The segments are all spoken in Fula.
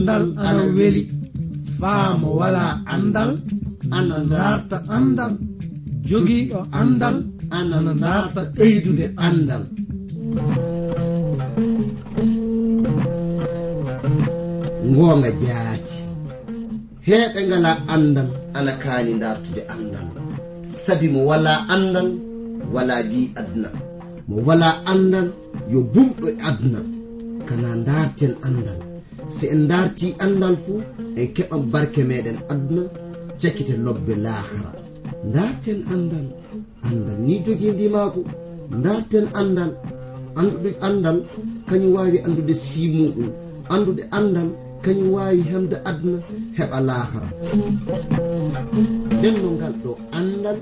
andal ana weli. Faamo wala andal ana darta andal. Jogiiɗo andal ana darta ɓeydude andal. Ngoonga jaati. Heɓe ngala andal ana kaani dartude andal. Sabi mo wala andal wala bi aduna. Mo wala andal yo bumɗo e aduna. Kana darten andal. si en darti andal fuu en keɓan barke meɗen aduna jakkite lobbe lahara. Darten andal andal ni jogidi maako. Darten andal anduɗe andal kañum wawi andude simuɗum andude andal kañum wawi hemde aduna heɓa lahara. Nden no ngal ɗo andal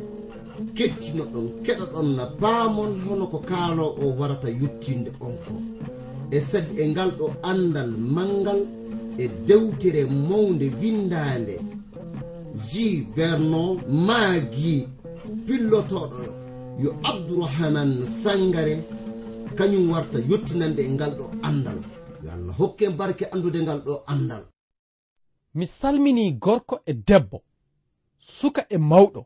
kettino ɗon keɗa ɗon na paamon hono ko kaalo o warata yettinde on ko. e sag e ngal ɗo andal mangal e dewtere mawde windande ji vernon maagi pillotoɗo yo abdourahaman sangare kañum warta yettinande e ngal ɗo andal yo allah hokke barke andude ngal ɗo andal mi salmini gorko e debbo suka e mawɗo.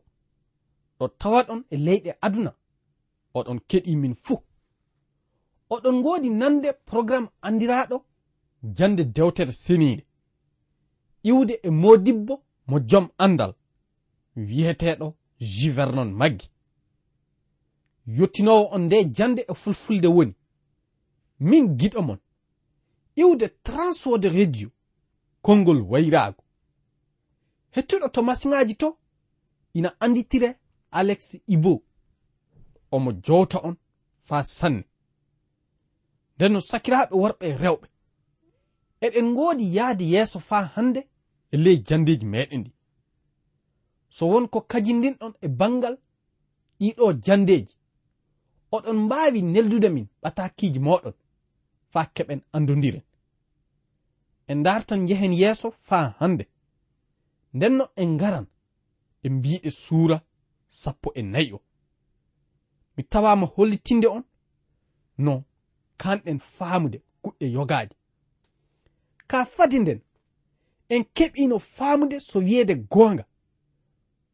Ɗo tawaɗon e leyɗe aduna. Oɗon keɗi min fuu. oɗon ngoodi nande programme andiraɗo jande dewtere seniinde iwde e modibbo mo jom andal wiyeteɗo juvernon maggi. Yottinowo on nde jande e fulfulde woni. Min giɗo mon. Iwde transwode radio. Konngol wayraago. Hettuɗo to masiŋaji to? Ina anditire alex ibo. Omo jowta on faa sanne. nden no sakiraaɓe worɓe e rewɓe. Eɗen ngoodi yahde yeeso faa hannde e ley jandeeji meɗen ɗi so won ko kajindinɗon e banngal ɗiɗo jandeeji. Oɗon mbaawi neldude min ɓataakiiji moɗon faa keɓen anndudiren. En ndartan njehen yeeso faa hannde. Ndenno en ngaran e mbiɗe suura sappo e nayi o. Mi tawama hollitinde on no kanɗen faamude kuɗɗe yogaade. Ka fadi nden en keɓino faamude so wiyeede goonga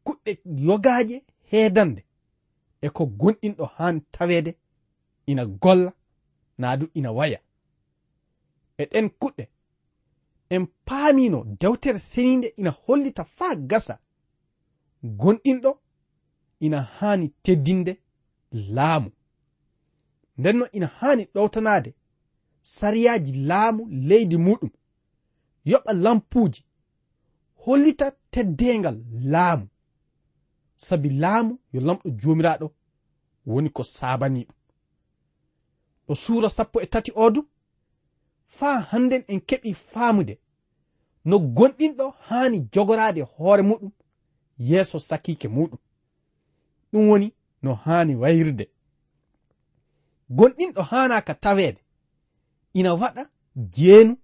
kuɗɗe yogaaje heedande e ko gonɗinɗo haan taweede ina golla naa du ina waya. E ɗen kuɗɗe en paamino dewtere seniinde ina hollita faa gasa gonɗinɗo ina haani teddinde laamu. ndenno ina haani ɗowtanade sariyaji laamu leydi muɗum yoɓa lampuuji hollita teddengal laamu. Sabi laamu yo lamɗo joomiraaɗo woni ko saabani ɗum. Ɗo suura sappo e tati odu faa hannden en keɓi faamude no gonɗinɗo haani jogorade hoore muɗum yeeso sakike muɗum. Ɗum woni no haani wayrde. gonɗinɗo hanaka taweede. Ina waɗa jeenu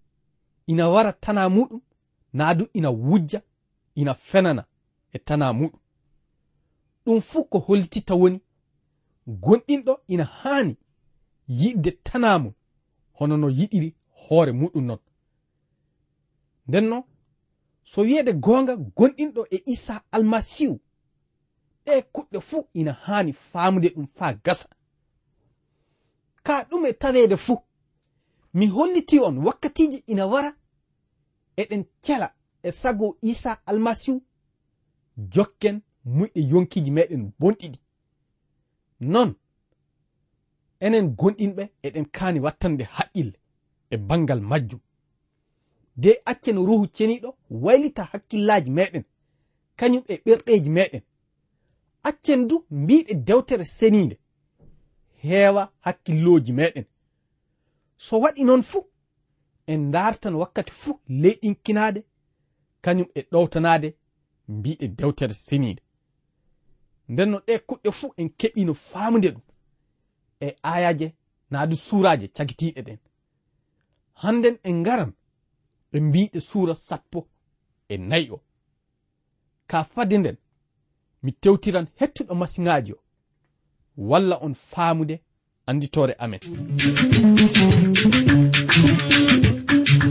ina wara tana muɗum naa du ina wujja ina fenana e tana muɗum. Ɗum fuu ko holtitta woni. Gonɗinɗo ina haani yiɗde tana mum hono no yiɗiri hoore muɗum non. Ndenno so wiyeede goonga gonɗinɗo e isa almasihu ɗe kuɗɗe fuu ina haani faamude ɗum faa gasa. ka ɗume taweede fuu. Mi holliti on wakkatiji ina wara eɗen cela e sago isa almasihu jokken muyɗe yonkiji meɗen bonɗiɗi. Non enen gonɗinɓe eɗen kaani wattande haqqille e bangal majjum. De accen ruhu ceniɗo waylita hakkillaji meɗen kañum e ɓerɗeji meɗen. Accen du mbiɗe dewtere seninde heewa hakkilloji meɗen so waɗi noon fuu en dartan wakkati fuu leyɗinkinade kañum e ɗowtanade mbiɗe dewtere seniide. Nden no ɗe kuɗɗe fuu en keɓino faamude ɗum e ayaje naadu suuraje cagitiɗe ɗen. Hannden en ngaran ɓe mbiɗe suura sappo e nayi o. Ka fade nden mi tewtiran hettuɗo masiŋaaji o. walla on faamude anditore amen.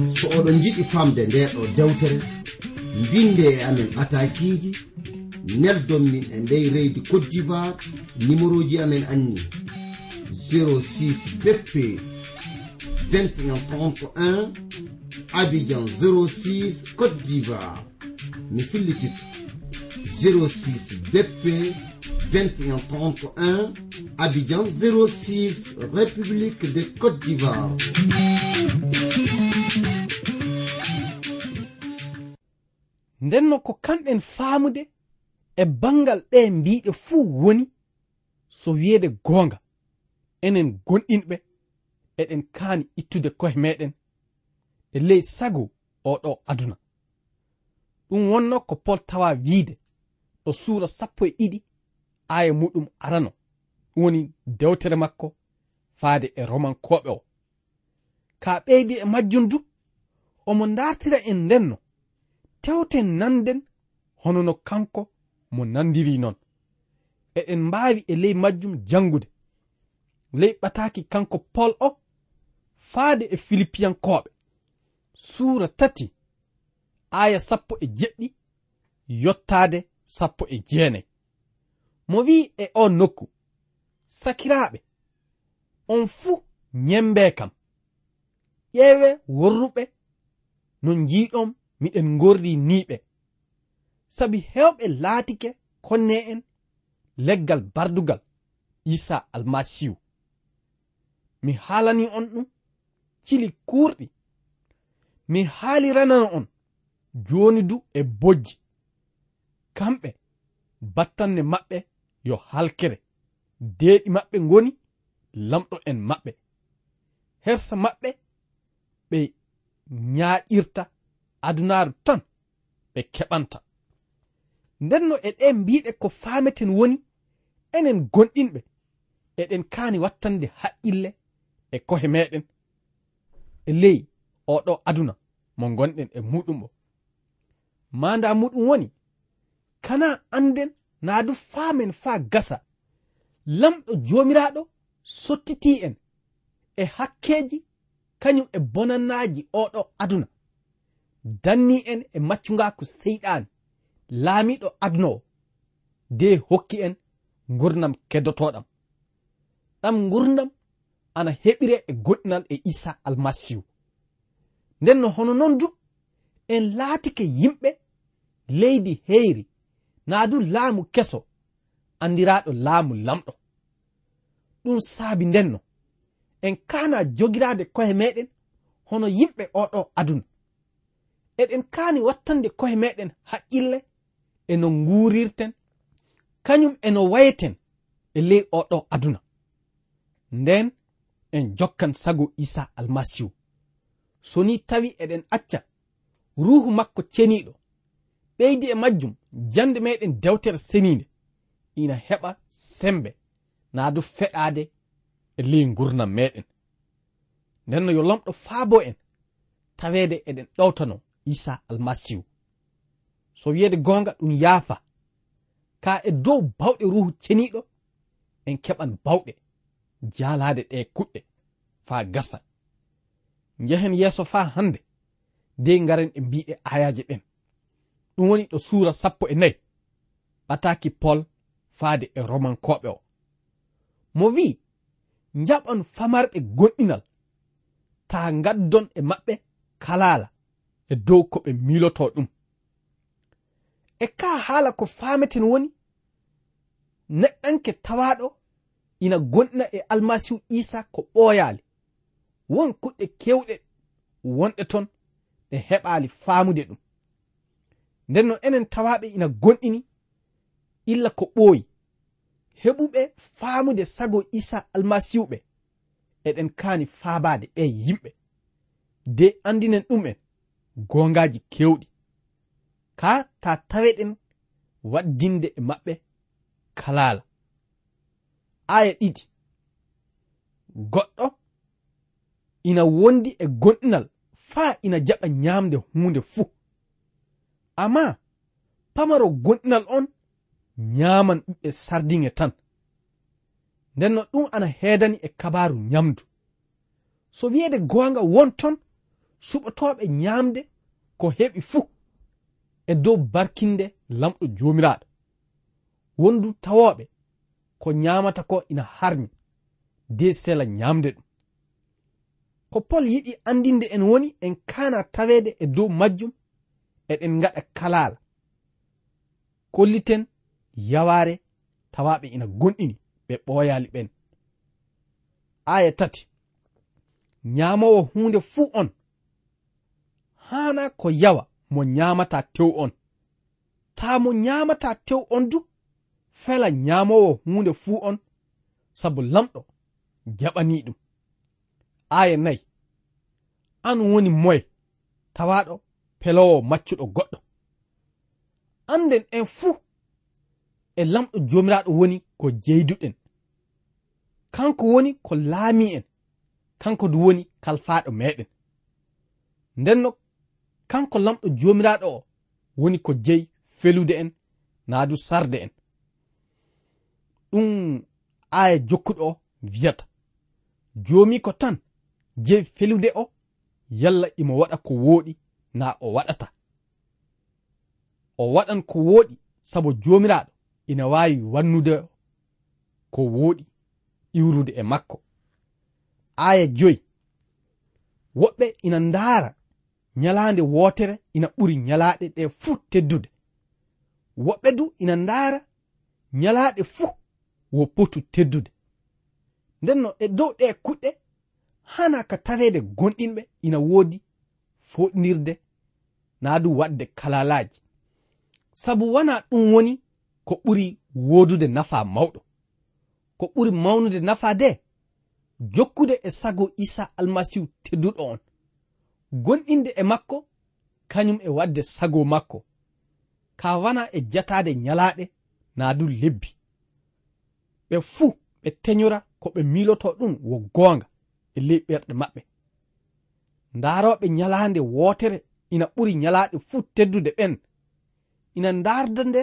So oɗon jiɗi famde nde ɗo dewtere mbinde e amen atakiji neldon min e ndey reydi cote d'ivoire numéro ji amen anni 06 bp 2131 abidjan 06 cote d'ivoire. Mi fillititto 06 BP 2131 Abidjan 06 République de Côte d'Ivoire. ndenno ko kamɓen faamude e bangal ɗe mbiɗe fuu woni so wiyeede goonga enen gonɗinɓe eɗen kaani ittude kohe meɗen e ley sago oɗo aduna ɗum wonno ko pol tawa wiide ɗo suura sappo e ɗiɗi aya muɗum arano. Ɗum woni dewtere makko faade e romankoɓe o. Ka ɓeydi e majjum du omo dartira en ndenno tewten nanden hono no kanko mo nandiri noon eɗen mbaawi e ley majjum jangude ley ɓataaki kanko pol o faade e filipiyankoɓe suura tati aya sappo e jeɗɗi yottaade sappo e jeenayi mo wi'i e on nokku sakiraaɓe. On fuu nyembe kam. Ƴeewe worruɓe no njiiɗon miɗen ngorri niiɓe. Sabi heewɓe laatike konne en leggal bardugal isa almasihu mi haalani on ɗum cili kuurɗi. Mi haalirana on joni du e bojji. kamɓe battanne maɓɓe yo halkere. Deeɗi maɓɓe ngoni lamɗo en maɓɓe. Hersa maɓɓe ɓe ñaaƴirta adunaaru tan ɓe keɓanta. Ndenno e ɗe mbiɗe ko faameten woni enen gonɗinɓe eɗen kaani wattande haqqille e kohe meɗen e ley oɗo aduna mo gonɗen e muɗum o. Manda muɗum woni kana anden naa du faamen faa gasa. Lamɗo joomiraaɗo sottiti en. E hakkeeji kañum e bonannaaji oɗo aduna. Danni en e maccungaaku seyɗaani laamiiɗo aduna o de hokki en ngurdam kedotoɗam ɗam ngurdam ana heɓire e goɗɗinal e isa almasihu nden no hono noon du en laatike yimɓe leydi heyri. na du laamu keso andiraɗo laamu lamɗo. Ɗum saabi ndenno en kana jogirade kohe meɗen hono yimɓe oɗo aduna. Eɗen kaani wattande kohe meɗen haqqille eno no nguurirten kañum eno wayeten e ley oɗo aduna. Nden en jokkan sago isa almasihu. So ni tawi eɗen acca ruhu makko ceniɗo ɓeydi e majjum jande meɗen dewtere seninde ina heɓa sembe naa du feɗade e ley gurnam meɗen. Ndenno yo lamɗo faabo en taweede eɗen ɗowtano isa almasihu. So wiyeede goonga ɗum yaafa ka e dow bawɗe ruhu ceniiɗo en keɓan bawɗe jaalaade ɗe kuɗɗe faa gasa. Njehen yeeso faa hannde dey ngaren e mbiɗe ayaji ɗen. ɗum woni ɗo suura sappo e nayi. Ɓataki pol faade e romankoɓe o. Mo wi'i jaɓan famarɓe gonɗinal ta gaddon e maɓɓe kalala e dow ko ɓe miloto ɗum. E ka haala ko fameten woni neɗɗanke tawaɗo ina gonɗina e almasihu isa ko ɓooyaali. Won kuɗɗe kewɗe wonɗe ton ɗe heɓaali faamude ɗum. nden no enen tawaɓe ina gonɗini illa ko ɓooyi. Heɓuɓe faamude sago isa almasihuɓe eɗen kaani faabade ɓe yimɓe. De andinen ɗum en gongaji kewɗi ka ta taweɗen waddinde e maɓɓe kalala aya ɗiɗi goɗɗo ina wondi e gonɗinal faa ina jaɓa ñaamde hunde fuu. amma pamaro gonɗinal on nyaman ɓiɓɓe sardiŋe tan. Nden no ɗum ana heedani e kabaru nyamdu. So wiyeede goonga won ton suɓotooɓe nyaamde ko heɓi fuu e dow barkinde lamɗo jomiraɗo wondu tawoɓe ko nyaamata ko ina harmi de sela nyaamde ɗum. Ko pol yiɗi andinde en woni en kana tawede e dow majjum eɗen gaɗa kalala kolliten yaware tawaɓe ina gonɗini ɓe ɓoyali ɓen. Aya tati ñaamowo hunde fuu on. Hana ko yawa mo ñaamata tew on. Ta mo ñaamata tew on du fela ñaamowo hunde fuu on sabu lamɗo jaɓani ɗum. Aya nayi an woni moye tawaɗo pelowo maccuɗo goɗɗo. Anden en fuu e lamɗo jomiraɗo woni ko jeyduɗen. Kanko woni ko laami en. Kanko du woni kalfaɗo meɗen ndenno kanko lamɗo jomiraɗo o woni ko jeyi felude en naa du sarde en. Ɗum aya jokkuɗo o wiyata joomi ko tan jeyi felude o yalla imo waɗa ko wooɗi. na o waɗata. O waɗan ko wooɗi sabo jomiraɗo ina wawi wannude ko wooɗi iwrude e makko. Aya joyi woɓɓe ina ndaara ñalaande wotere ina ɓuri ñalaaɗe ɗe fuu teddude. Woɓɓe du ina ndaara ñalaaɗe fuu wo potu teddude. Ndenno e dow ɗe kuɗɗe hana ka tawede gonɗinɓe ina woodi foɗnirde na du waɗde kalalaji. Sabu wana ɗum woni ko ɓuri wodude nafa mawɗo. Ko ɓuri mawnude nafa de jokkude e sago isa almasihu tedduɗo on. Gonɗinde e makko kañum e wadde sago makko. Ka wana e jatade nyalaɗe na du lebbi. Ɓe fuu ɓe teñora ko ɓe miloto ɗum wo goonga e ley ɓerɗe maɓɓe. Ndaaroɓe nyalaande wootere ina ɓuri nyalaɗe fuu teddude ɓen ina ndarda nde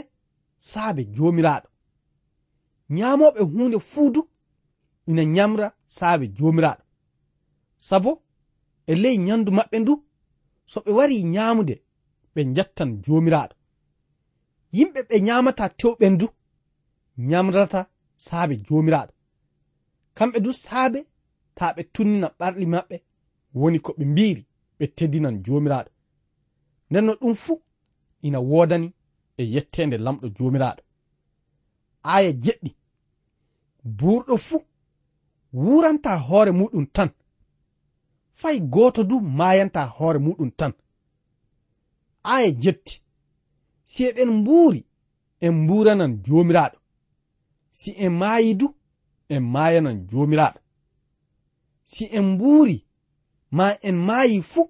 saabe joomiraaɗo. Nyaamoɓe hunde fuudu ina nyamra saabe joomiraaɗo. Sabo e ley nyandu maɓɓe ndu so ɓe wari nyaamude ɓe njattan joomiraaɗo. Yimɓe ɓe nyaamata tewɓen du nyamrata saabe joomiraaɗo. Kamɓe du saabe taa ɓe tunnina ɓarɗi maɓɓe woni ko ɓe mbiri ɓe teddinan joomiraaɗo. nden no ɗum fuu ina woodani e yettende lamɗo joomiraaɗo. Aya jeɗɗi. Buurɗo fuu wuranta hoore muɗum tan. Fay gooto du maayanta hoore muɗum tan. Aya jetti. Si eɗen mbuuri en mburanan joomiraaɗo. Si en maayi du en maayanan joomiraaɗo. Si en mbuuri ma en maayi fuu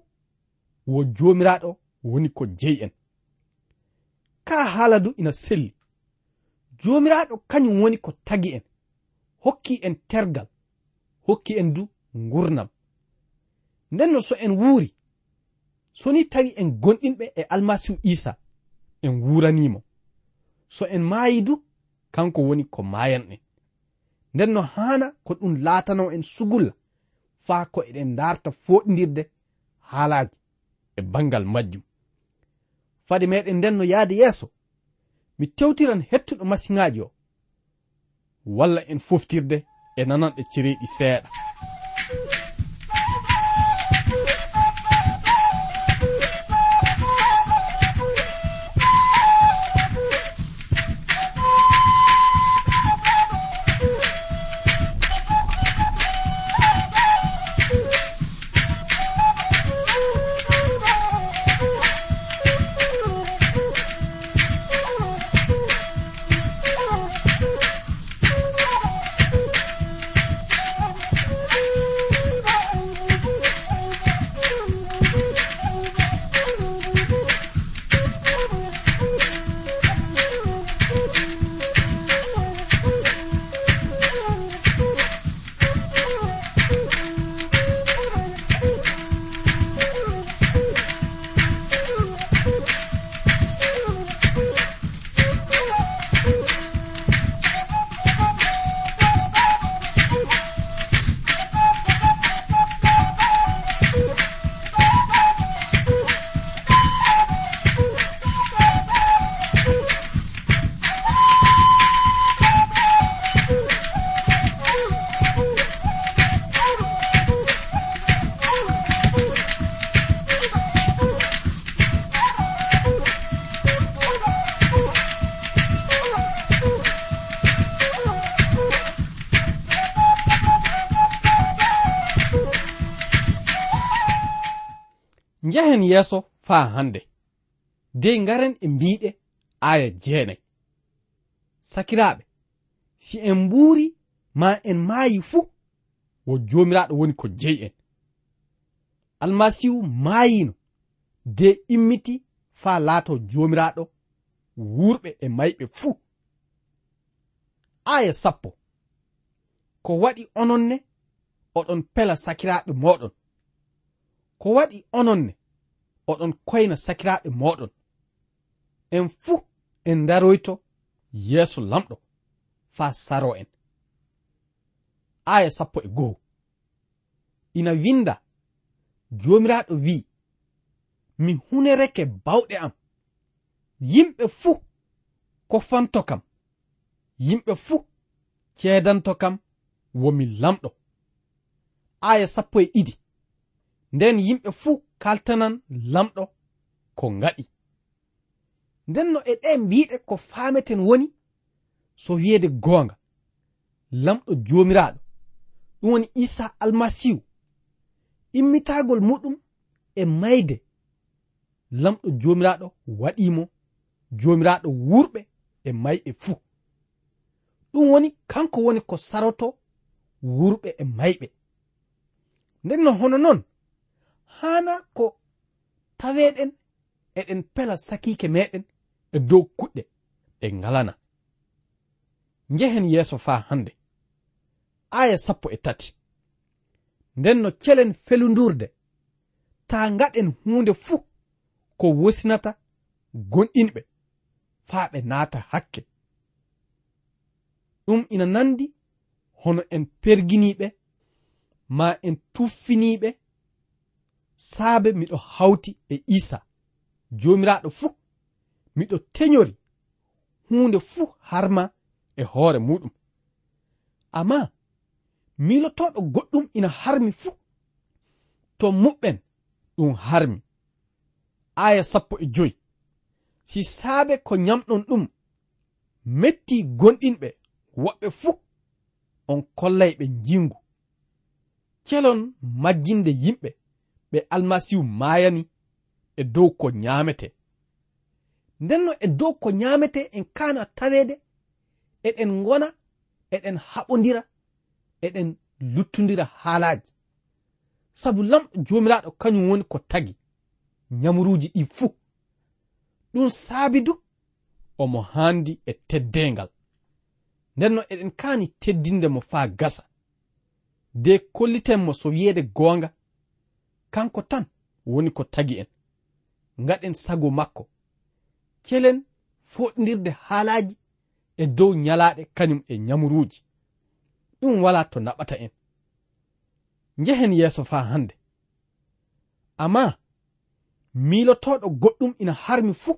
wo joomiraaɗo woni ko jeyi en ka haala du ina selli. Joomiraaɗo kañum woni ko tagi en hokki en tergal. Hokki en du ngurnam. Ndenno so en wuuri so ni tawi en gonɗinɓe e almasihu isa en wuranimo so en maayi du kanko woni ko maayan en ndenno haana ko ɗum laatano en sugulla faa ko eɗen darta fooɗidirde haalaji e bangal majjum. fade meɗen nden no yahde yeeso. Mi tewtiran hettuɗo masiŋaji o. Walla en foftirde e nananɗe cereeɗi seeɗa. ton yeeso faa hannde. Dey ngaren e mbiɗe aya jeenay. Sakiraaɓe si en mbuuri ma en maayi fuu wo joomiraaɗo woni ko jeyi en almasihu maayino de immiti faa laato joomiraaɗo wuurɓe e mayɓe fuu. Aya sappo ko waɗi ononne oɗon pela sakiraaɓe mooɗon. Ko waɗi ononne oɗon koyna sakiraaɓe moɗon. En fuu en daroyto yeeso lamɗo faa saro en. Aya sappo e goho. Ina winda joomiraaɗo wi'i mi hunereke bawɗe am. Yimɓe fuu kofanto kam. Yimɓe fuu ceedanto kam womi lamɗo. Aya sappo e ɗiɗi. Nden yimɓe fuu kaltanan lamɗo ko ngaɗi. Nden no e ɗe mbiɗe ko faameten woni so wiyeede goonga lamɗo joomiraaɗo. Ɗum woni isa almasihu immitagol muɗum e mayde. Lamɗo joomiraaɗo waɗimo joomiraaɗo wurɓe e mayɓe fuu. Ɗum woni kanko woni ko saroto wurɓe e mayɓe. Nden no hono noon hana ko taweɗen eɗen pela sakike meɗen e dow kuɗɗe ɗe ngalana. Njehen yeeso faa hannde. Aya sappo e tati. Nden no celen felundurde ta ngaɗen huunde fuu ko wosinata gonɗinɓe faa ɓe naata hakke. Ɗum ina nandi hono en perginiɓe ma en tuffiniɓe saabe miɗo hawti e isa. Joomiraaɗo fuu miɗo teñori huunde fuu harma e hoore muɗum. Amma milotoɗo goɗɗum ina harmi fuu to muɓɓen ɗum harmi. Aya sappo e joyi. Si saabe ko nyamɗon ɗum metti gonɗinɓe woɓɓe fuu on kollay ɓe njingu celon majjinde yimɓe. ɓe almasihu maayani e dow ko ñaamete ndenno e dow ko ñaamete en kana taweede eɗen gona eɗen haɓodira eɗen luttodira haalaaji sabu lamɗo joomiraaɗo kañum woni ko tagi ñamuruuji ɗi fuu. Ɗum saabi du omo haandi e teddengal ndenno eɗen kaani teddinde mo faa gasa. De kolliten mo so wiyeede goonga kanko tan woni ko tagi en. Ngaɗen sago makko. Celen foɗdirde haalaji e dow nyalaɗe kañum e nyamuruuji ɗum wala to naɓata en. Njehen yeeso faa hannde. Amma miilotooɗo goɗɗum ina harmi fuu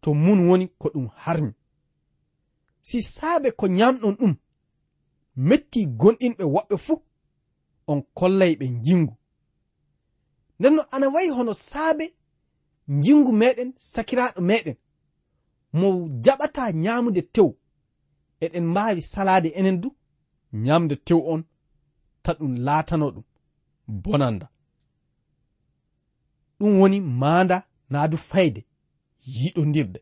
to mun woni ko ɗum harmi. Si saabe ko nyamɗon ɗum metti gonɗinɓe woɓɓe fuu on kollay ɓe njingu nden no ana wayi hono saabe jingu meɗen sakiraɗo meɗen. Mo jaɓata ñamude tew eɗen mbawi salade enen du ñamde tew on ta ɗum laatano ɗum. Bonanda. Ɗum woni maanda naadu fayde yiɗodirde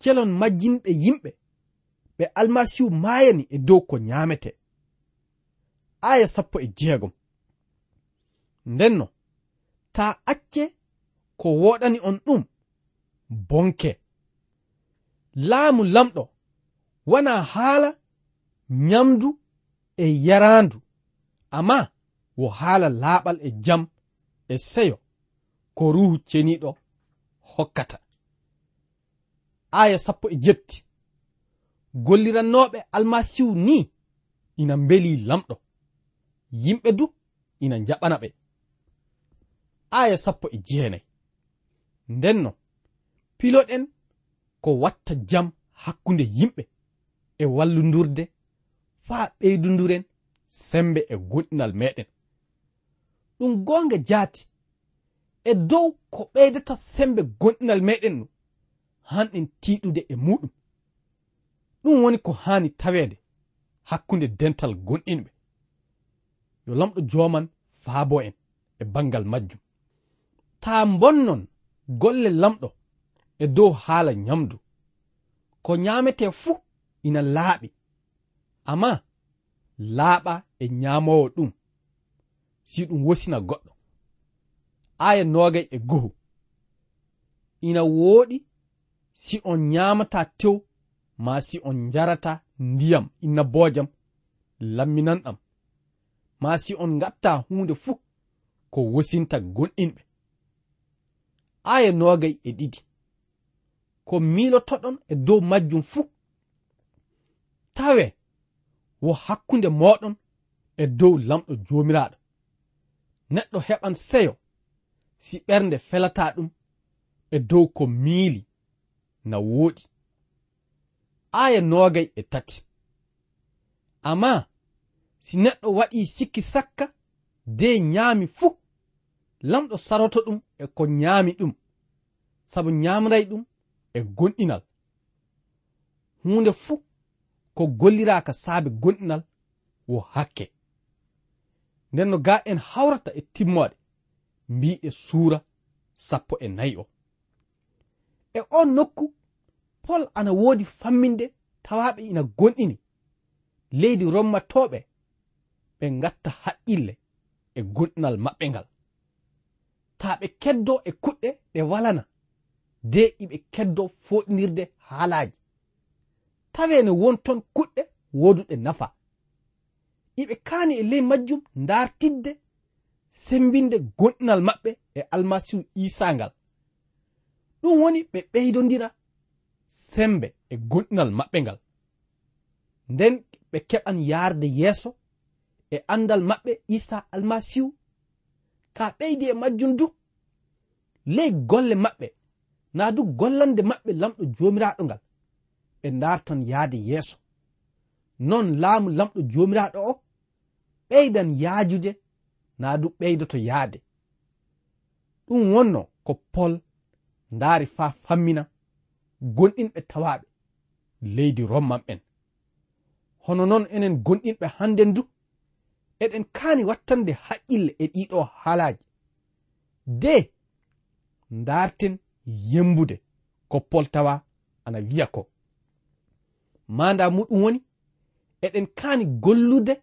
celon majjinɓe yimɓe ɓe almasihu mayani e dow ko ñaamete. Aya sappo e jeegom. Ndenno ta acce ko woɗani on ɗum bonke. Laamu lamɗo wana haala nyamdu e yarandu amma wo haala laaɓal e jam e seyo ko ruhu ceniɗo hokkata. Aya sappo e jetti gollirannoɓe almasihu ni ina beli lamɗo yimɓe du ina jaɓana ɓe. aya sappo e jeenayi. Ndenno piloɗen ko watta jam hakkunde yimɓe e wallundurde faa ɓeydunduren sembe e gonɗinal meɗen. Ɗum goonga jaati e dow ko ɓeydata sembe gonɗinal meɗen no hanɗen tiiɗude e muɗum. Ɗum woni ko haani taweede hakkunde dental gonɗinɓe yo lamɗo joman faabo en e bangal majjum. ta bonnon golle lamɗo e dow haala nyamdu. Ko nyamete fuu ina laaɓi. Amma laaɓa e nyamowo ɗum si ɗum wosina goɗɗo. Aya nogay e goho ina wooɗi si on nyamata tew ma si on jarata ndiyam inna boojam lamminanɗam. Ma si on ngatta hunde fuu ko wosinta gonɗinɓe. aya nogay e ɗiɗi. Ko milotoɗon e dow majjum fuu. Tawe wo hakkunde moɗon e dow lamɗo jomiraɗo neɗɗo heɓan seyo si ɓernde felata ɗum e dow ko miili na wooɗi aya nogay e tati. Amma si neɗɗo waɗi sikki sakka de ñaami fuu lamɗo saroto ɗum e ko ñaami ɗum. Sabu ñamray ɗum e gonɗinal. Hunde fuu ko golliraka saabe gonɗinal wo hakke. Nden no ga en hawrata e timmoɗe mbiɗe suura sappo e nayi o. E on nokku pol ana woodi famminde tawaɓe ina gonɗini. Leydi rommatoɓe ɓe gatta haqqille e gonɗinal maɓɓe ngal. ta ɓe keddo e kuɗɗe ɗe walana. De iɓe keddo foɗinirde haalaji tawe ne won kuɗɗe woduɗe nafa. Iɓe kaani e ley majjum dartidde sembinde gonɗinal maɓɓe e almasihu isa ngal ɗum woni ɓe ɓeydodira sembe e gonɗinal maɓɓe ngal nden ɓe keɓan yarde yeeso e andal maɓɓe isa almasihu ka ɓeydi e majjum du. Ley golle maɓɓe. Na du gollande maɓɓe lamɗo jomiraɗo ngal. Ɓe dartan yahde yeeso. Non laamu lamɗo jomiraɗo o ɓeydan yaajude na du ɓeydoto yahde ɗum wonno ko pol ndaari faa fammina gonɗinɓe tawaaɓe leydi romman ɓen hono noon enen gonɗinɓe hannden du. eɗen kaani wattande haqqille e ɗiɗo haalaaji. De ndarten yembude ko poltawa ana wiya ko. Manda muɗum woni eɗen kaani gollude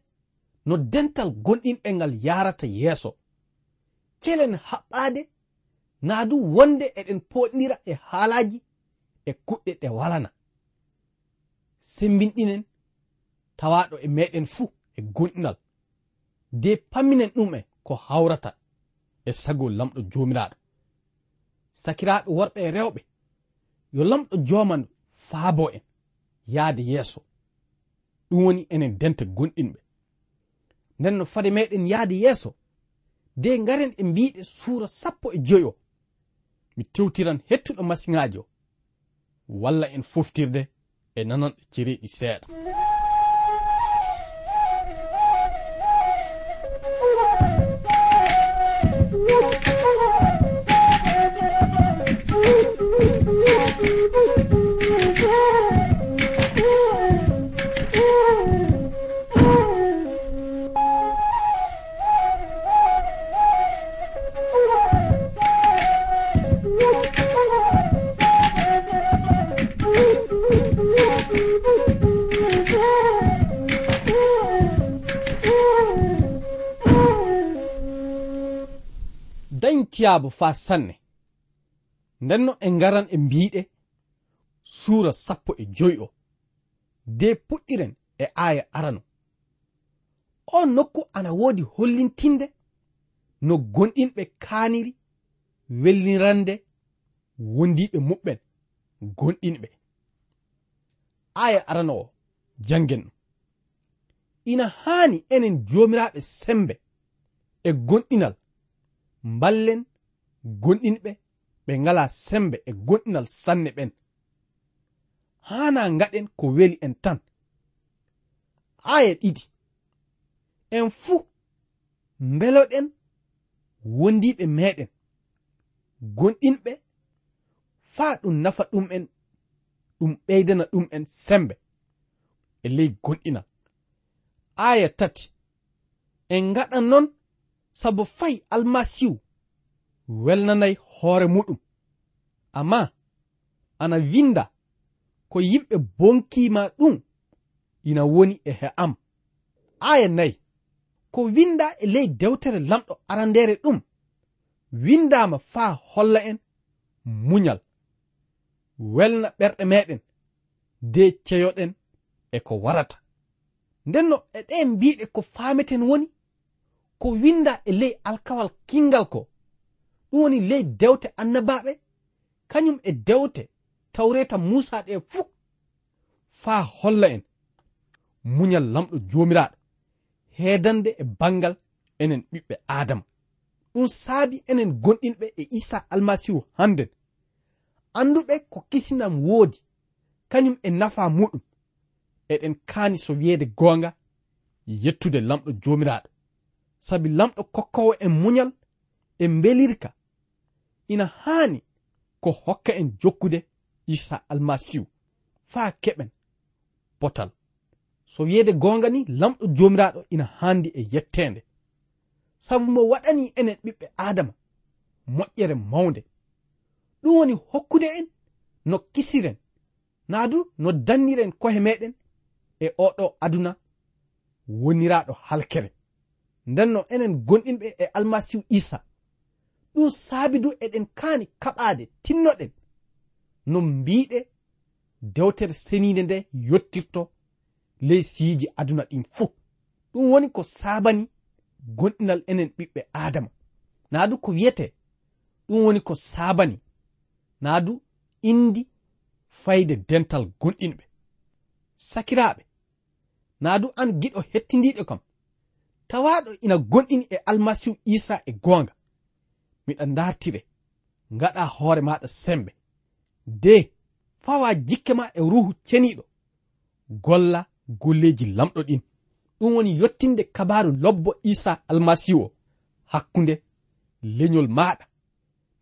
no dental gonɗinɓe ngal yarata yeeso. Kelen haɓɓade naa du wonde eɗen poɗnira e haalaji e kuɗɗe ɗe walana. Sembinɗinen tawaɗo e meɗen fuu e gonɗinal. de pamminen ɗum'e ko hawrata e sago lamɗo jomiraɗo sakiraɓe worɓe e rewɓe yo lamɗo joman faabo en yaade yeeso. Ɗum woni enen denta gonɗinɓe. Nden no fade meɗen yaade yeeso de garen e mbiɗe suura sappo e joyo. Mi tewtiran hettuɗo masiŋaji o walla en foftirde e nananɗo cereɗi seeɗa. tiyaaba faa sanne. Ndenno en ngaran e mbiɗe suura sappo e joyi o de puɗɗiren e aaya arano o nokku ana woodi hollintinde no gonɗinɓe kaaniri welnirande wondiɓe muɓɓen gonɗinɓe. Aya arano o jangen ɗum ina haani enen joomiraaɓe sembe e gonɗinal mballen gonɗinɓe ɓe ngala sembe e gonɗinal sanne ɓen. Hana ngaɗen ko weli en tan. Aya e ɗiɗi. En fuu mbeloɗen wondiɓe meɗen gonɗinɓe faa ɗum nafa ɗum'en ɗum ɓeydana ɗum'en sembe. E ley gonɗinal. Aya tati en ngaɗan non sabu fay almasihu. welnanay hoore muɗum. Amma ana winda ko yimɓe bonkima ɗum ina woni e he am. Aya nayi ko winda e ley dewtere lamɗo arandere ɗum windama faa holla en muñal. Welna ɓerɗe meɗen de ceyoɗen e ko warata. Ndenno e ɗe mbiɗe ko faameten woni ko winda e ley alkawal kingal ko ɗum woni ley dewte annabaɓe. Kañum e dewte tawreta musa ɗe fuu. Faa holla en. Muñal lamɗo joomiraaɗo. Heedande e bangal enen ɓiɓɓe adama ɗum saabi enen gonɗinɓe e isa almasihu hannden anduɓe ko kisinam woodi. Kañum e nafa muɗum. Eɗen kaani so wiyeede goonga yettude lamɗo joomiraaɗo. Sabi lamɗo kokkowo en muñal e mbelirka ina haani ko hokka en jokkude isa almasihu faa keɓen botal so wiyeede goonga ni lamɗo joomiraaɗo ina haandi e yetteende. Sabu mo waɗani enen ɓiɓɓe aadama moƴƴere mawnde. Ɗum woni hokkude en no kisiren naa du no danniren kohe meɗen e oɗo aduna woniraaɗo halkere. Nden no enen gonɗinɓe e almasihu isa. ɗum saabidu eɗen kaani kaɓaade tinnoɗen no mbiɗe dewtere seninde nde yottirto ley siiji aduna ɗin fuu. Ɗum woni ko saabani gonɗinal enen ɓiɓɓe adama naadu ko wiyete ɗum woni ko saabani. Naadu indi fayde dental gonɗinɓe sakiraaɓe. Naadu an giɗo hettindiiɗo kam. Tawaɗo ina gonɗini e almasihu isa e goonga. miɗa dartire ngaɗa hoore maɗa sembe. De fawa jikke ma e ruhu ceniɗo golla golleji lamɗo ɗin. Ɗum woni yottinde kabaru lobbo isa almasihu o hakkunde leñol maɗa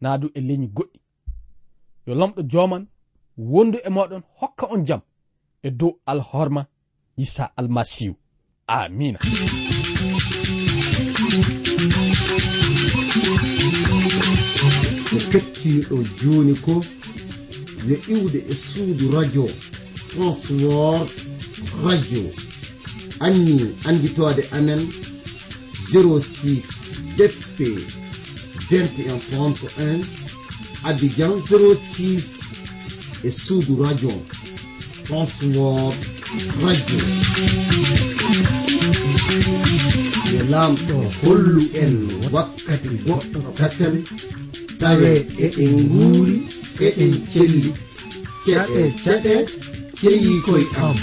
naadu e leñu goɗɗi. Yo lamɗo joman wondu e moɗon hokka on jam e dow alhorma isa almasihu amina kettiniɗo joni ko yo iwde e suudu radio transwor radio. Anni anditode amen 06 dp 2131 abidjan 06 e suudu radio transwor radio. E yo lamɗo hollu en wakkati goɗɗo kasen tawe eɗen nguuri eɗen celli ceɗe ceɗe ceyi koye am.